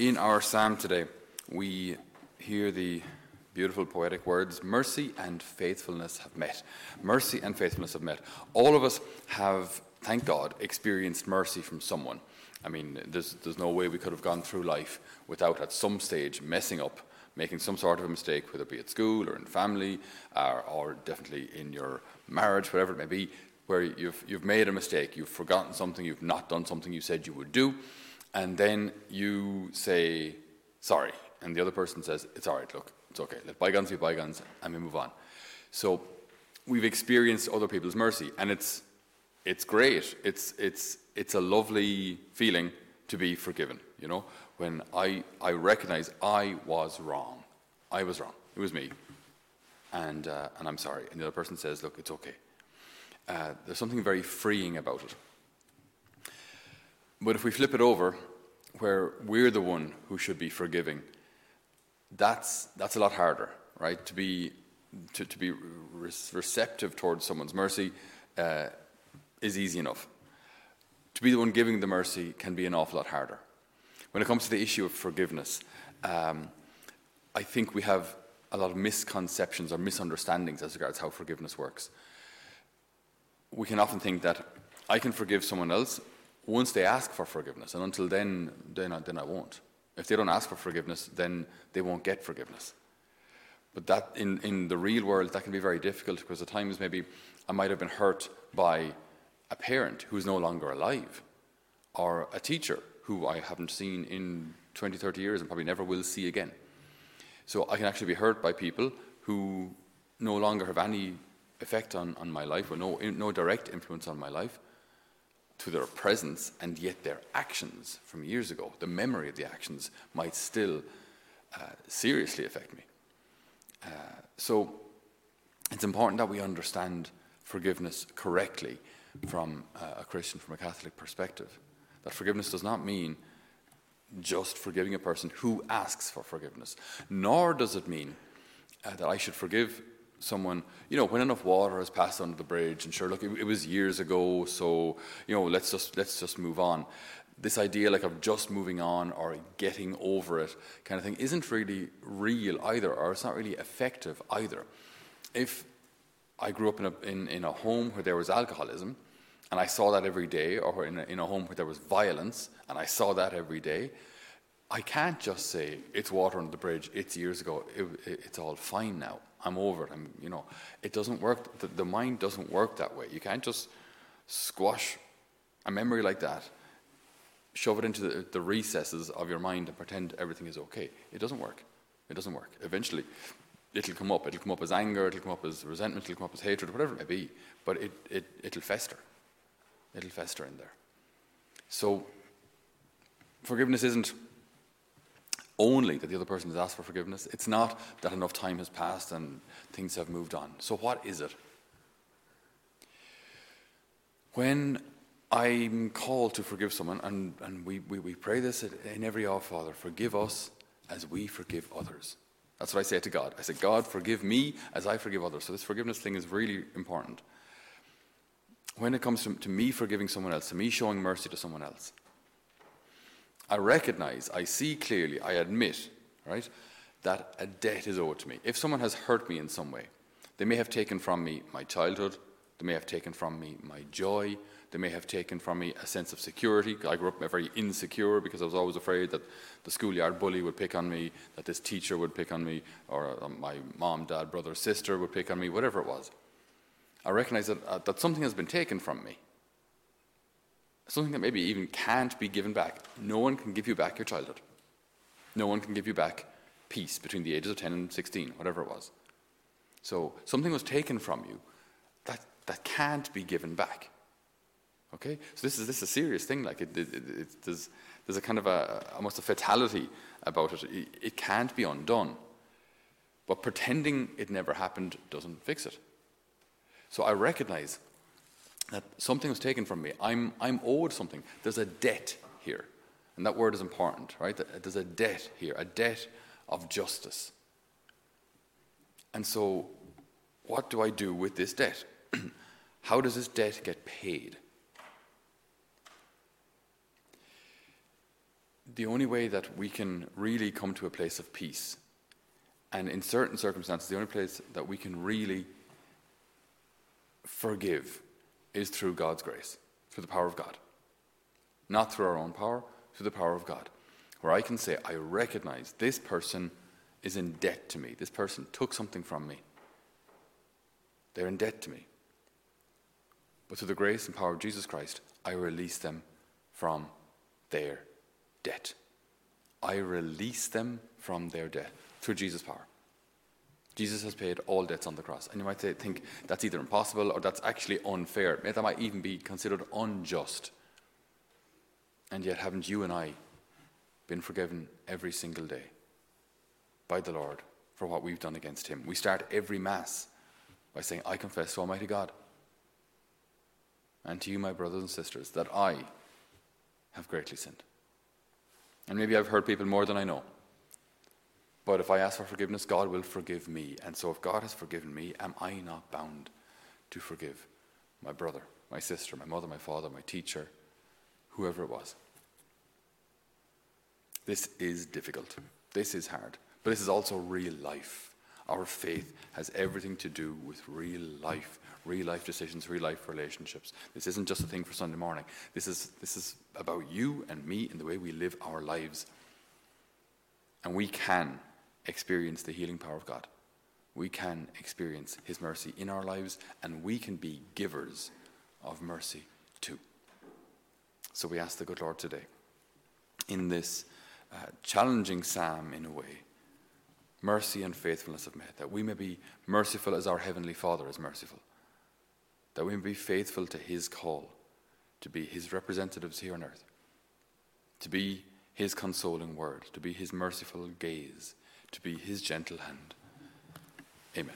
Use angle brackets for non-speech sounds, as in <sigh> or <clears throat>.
In our psalm today, we hear the beautiful poetic words mercy and faithfulness have met. Mercy and faithfulness have met. All of us have, thank God, experienced mercy from someone. I mean, there's, there's no way we could have gone through life without at some stage messing up, making some sort of a mistake, whether it be at school or in family, or, or definitely in your marriage, whatever it may be, where you've, you've made a mistake, you've forgotten something, you've not done something you said you would do, and then you say, sorry, and the other person says, it's all right, look, it's okay, let bygones be bygones, and we move on. So we've experienced other people's mercy, and it's, it's great. It's, it's, it's a lovely feeling to be forgiven, you know, when I, I recognize I was wrong. I was wrong. It was me. And, uh, and I'm sorry. And the other person says, look, it's okay. Uh, there's something very freeing about it. But if we flip it over, where we're the one who should be forgiving, that's, that's a lot harder, right? To be, to, to be re- receptive towards someone's mercy uh, is easy enough. To be the one giving the mercy can be an awful lot harder. When it comes to the issue of forgiveness, um, I think we have a lot of misconceptions or misunderstandings as regards how forgiveness works. We can often think that I can forgive someone else once they ask for forgiveness, and until then, then I, then I won't. If they don't ask for forgiveness, then they won't get forgiveness. But that, in, in the real world, that can be very difficult because at times maybe I might have been hurt by a parent who's no longer alive, or a teacher who I haven't seen in 20, 30 years and probably never will see again. So I can actually be hurt by people who no longer have any effect on, on my life or no, no direct influence on my life to their presence, and yet their actions from years ago, the memory of the actions, might still uh, seriously affect me. Uh, so it's important that we understand forgiveness correctly from uh, a Christian, from a Catholic perspective. That forgiveness does not mean just forgiving a person who asks for forgiveness, nor does it mean uh, that I should forgive someone, you know, when enough water has passed under the bridge, and sure, look, it, it, was years ago, so you know, let's just let's just move on. This idea, like of just moving on or getting over it, kind of thing, isn't really real either, or it's not really effective either. If I grew up in a in, in a home where there was alcoholism, and I saw that every day, or in a, in a home where there was violence, and I saw that every day, I can't just say it's water under the bridge. It's years ago. It, it, it's all fine now. I'm over it. I'm, you know, it doesn't work. The, the mind doesn't work that way. You can't just squash a memory like that, shove it into the, the recesses of your mind, and pretend everything is okay. It doesn't work. It doesn't work. Eventually, it'll come up. It'll come up as anger. It'll come up as resentment. It'll come up as hatred. Whatever it may be. But it, it it'll fester. It'll fester in there. So forgiveness isn't only that the other person has asked for forgiveness. It's not that enough time has passed and things have moved on. So, what is it? When I'm called to forgive someone, and, and we, we, we pray this in every Our Father forgive us as we forgive others. That's what I say to God. I say, God, forgive me as I forgive others. So, this forgiveness thing is really important. When it comes to, to me forgiving someone else, to me showing mercy to someone else, I recognize, I see clearly, I admit, right, that a debt is owed to me. If someone has hurt me in some way, they may have taken from me my childhood, they may have taken from me my joy, they may have taken from me a sense of security. I grew up very insecure because I was always afraid that the schoolyard bully would pick on me, that this teacher would pick on me, or uh, my mom, dad, brother, sister would pick on me, whatever it was. I recognize that, uh, that something has been taken from me something that maybe even can't be given back. No one can give you back your childhood. No one can give you back peace between the ages of 10 and 16, whatever it was. So something was taken from you that, that can't be given back. Okay? So this is, this is a serious thing. Like it, it, it, there's, there's a kind of a, almost a fatality about it. it. It can't be undone. But pretending it never happened doesn't fix it. So I recognize that something was taken from me. I'm, I'm owed something. There's a debt here. And that word is important, right? There's a debt here, a debt of justice. And so, what do I do with this debt? <clears throat> How does this debt get paid? the only way that we can really come to a place of peace, and in certain circumstances, the only place that we can really forgive is through God's grace, through the power of God. Not through our own power, through the power of God. Where I can say, I recognize this person is in debt to me. This person took something from me. They're in debt to me. But through the grace and power of Jesus Christ, I release them from their debt. I release them from their debt through Jesus' power. Jesus has paid all debts on the cross. And you might say, think that's either impossible or that's actually unfair. That might even be considered unjust. And yet, haven't you and I been forgiven every single day by the Lord for what we've done against Him? We start every Mass by saying, I confess to Almighty God and to you, my brothers and sisters, that I have greatly sinned. And maybe I've hurt people more than I know. But if I ask for forgiveness, God will forgive me. And so if God has forgiven me, am I not bound to forgive my brother, my sister, my mother, my father, my teacher, whoever it was? This is difficult. This is hard. But this is also real life. Our faith has everything to do with real life, real life decisions, real life relationships. This isn't just a thing for Sunday morning. This is, this is about you and me and the way we live our lives. And we can experience the healing power of God. We can experience His mercy in our lives, and we can be givers of mercy too. So we ask the good Lord today, in this uh, challenging psalm in a way, mercy and faithfulness of met, that we may be merciful as our Heavenly Father is merciful, that we may be faithful to His call to be His representatives here on earth, to be His consoling word, to be His merciful gaze, to be His gentle hand. Amen.